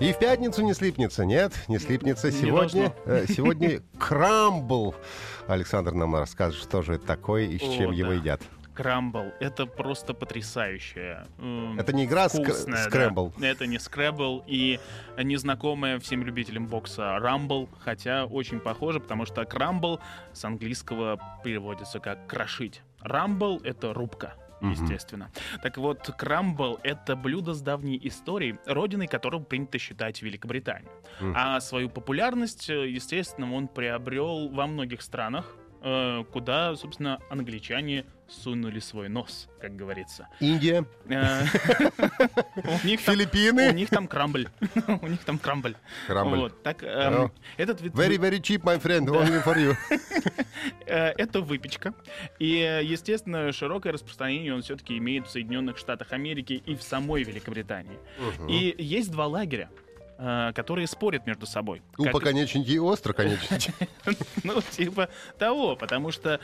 И в пятницу не слипнется, нет, не слипнется. Не Сегодня, э, сегодня крамбл. Александр нам расскажет, что же это такое и с О, чем его да. едят. Крамбл — это просто потрясающе. м, Это не игра ск- вкусная, да. скрэмбл. Это не скрэмбл и незнакомая всем любителям бокса рамбл, хотя очень похоже, потому что крамбл с английского переводится как крошить. Рамбл — это рубка. Мгм. Естественно. Так вот, крамбл — это блюдо с давней историей, родиной которого принято считать Великобританию. Мгм. А свою популярность, э, естественно, он приобрел во многих странах, э, куда, собственно, англичане сунули свой нос, как говорится. Индия, Э, У них там- у Филиппины. них там крамбль. У них там крамбль. Крамбль. Вот, так, эм, этот вид Very, very cheap, my friend, only for you. Э, это выпечка. И, э, естественно, широкое распространение он все-таки имеет в Соединенных Штатах Америки и в самой Великобритании. Мгм. И есть два лагеря, э, которые спорят между собой. У Как- поконечники и остроконечники. Ну, типа того, потому что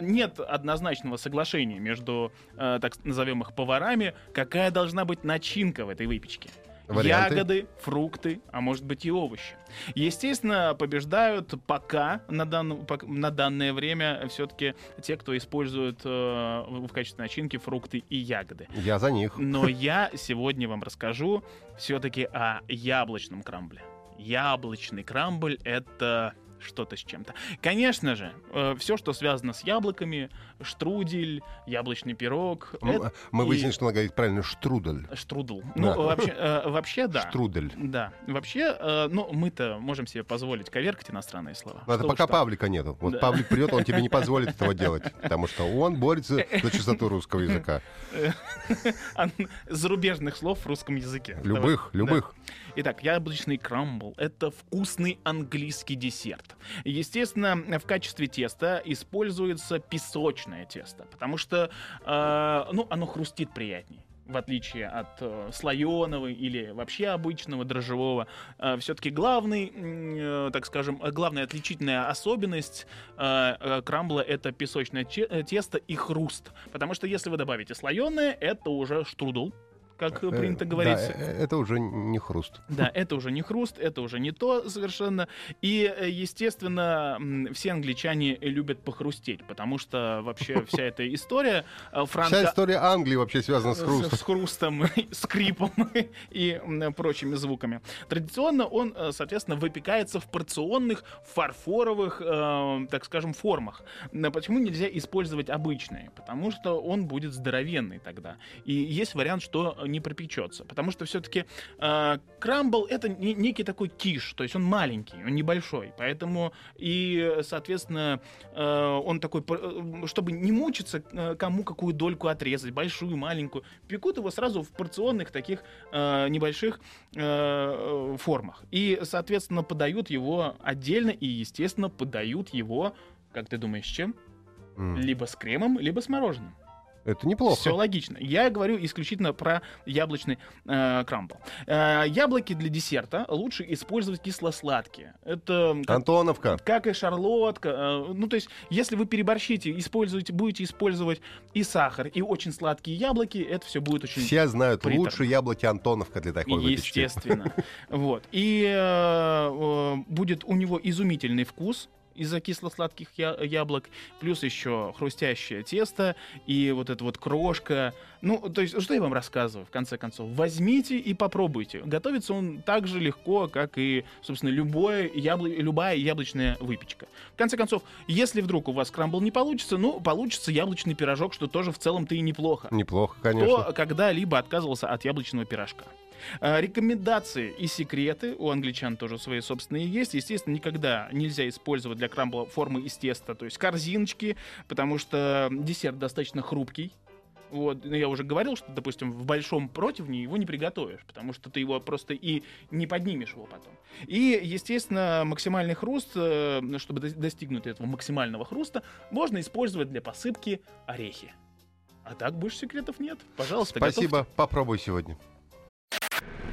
нет однозначного соглашения между, так назовем их, поварами, какая должна быть начинка в этой выпечке. Варианты? Ягоды, фрукты, а может быть и овощи. Естественно, побеждают пока на, пок- на данное время все-таки те, кто использует э, в качестве начинки фрукты и ягоды. Я за них. Но я сегодня вам расскажу все-таки о яблочном крамбле. Яблочный крамбль — это что-то с чем-то. Конечно же, все, что связано с яблоками, штрудель, яблочный пирог, М, это Мы и- выяснили, что надо говорить правильно штрудель. штрудл. Да. Ну, вообще, э, вообще да. Штрудель. Да, вообще, э, ну, мы-то можем себе позволить коверкать иностранные слова. Но это пока. Павлика нету. Вот Да. Павлик придет, он тебе не позволит этого делать, потому что он борется за чистоту русского языка. Зарубежных слов в русском языке. Любых, любых. Да. Итак, яблочный крамбл — это вкусный английский десерт. Естественно, в качестве теста используется песочное тесто, потому что, э, ну, оно хрустит приятней. В отличие от э, слоеного или вообще обычного дрожжевого, все-таки главный, э, так скажем, э, главная отличительная особенность э, э, крамбла это песочное э, тесто и хруст. Потому что если вы добавите слоеное, это уже штрудл, как Э, принято да, говорить. э, это уже не хруст. Да, это уже не хруст, это уже не то совершенно. И, э, естественно, все англичане любят похрустеть, потому что вообще вся эта история э, Вся франко... история Англии вообще связана с хрустом. С хрустом, скрипом и м, прочими звуками. Традиционно он, соответственно, выпекается в порционных фарфоровых, э, так скажем, формах. Почему нельзя использовать обычные? Потому что он будет здоровенный тогда. И есть вариант, что не пропечется. Потому что все-таки крамбл это не- некий такой киш, то есть он маленький, он небольшой. Поэтому и, соответственно, э, он такой, э, чтобы не мучиться, э, кому какую дольку отрезать, большую, маленькую, пекут его сразу в порционных таких э, небольших э, э, формах. И, соответственно, подают его отдельно и, естественно, подают его, как ты думаешь, чем? М, Либо с кремом, либо с мороженым. Это неплохо. Все логично. Я говорю исключительно про яблочный э, крамбл. Э, яблоки для десерта лучше использовать кисло-сладкие. Это как, Антоновка. как и шарлотка. э, ну, то есть, если вы переборщите, используете, будете использовать и сахар, и очень сладкие яблоки, это все будет очень Все знают, приторно. лучше яблоки Антоновка для такой выпечки. Естественно. Вот. И э, э, будет у него изумительный вкус из-за кисло-сладких я- яблок, плюс еще хрустящее тесто и вот эта вот крошка. Ну, то есть, что я вам рассказываю, в конце концов? Возьмите и попробуйте. Готовится он так же легко, как и, собственно, любое ябло... любая яблочная выпечка. В конце концов, если вдруг у вас крамбл не получится, ну, получится яблочный пирожок, что тоже в целом-то и неплохо Неплохо, конечно. кто когда-либо отказывался от яблочного пирожка. А, Рекомендации и секреты у англичан тоже свои собственные есть. Естественно, никогда нельзя использовать для крамбла формы из теста, то есть корзиночки, потому что десерт достаточно хрупкий. Вот, я уже говорил, что, допустим, в большом противне его не приготовишь, потому что ты его просто и не поднимешь его потом. И, естественно, максимальный хруст, э, чтобы до- достигнуть этого максимального хруста, можно использовать для посыпки орехи. А так больше секретов нет. Пожалуйста, готовьте. Спасибо, попробуй сегодня.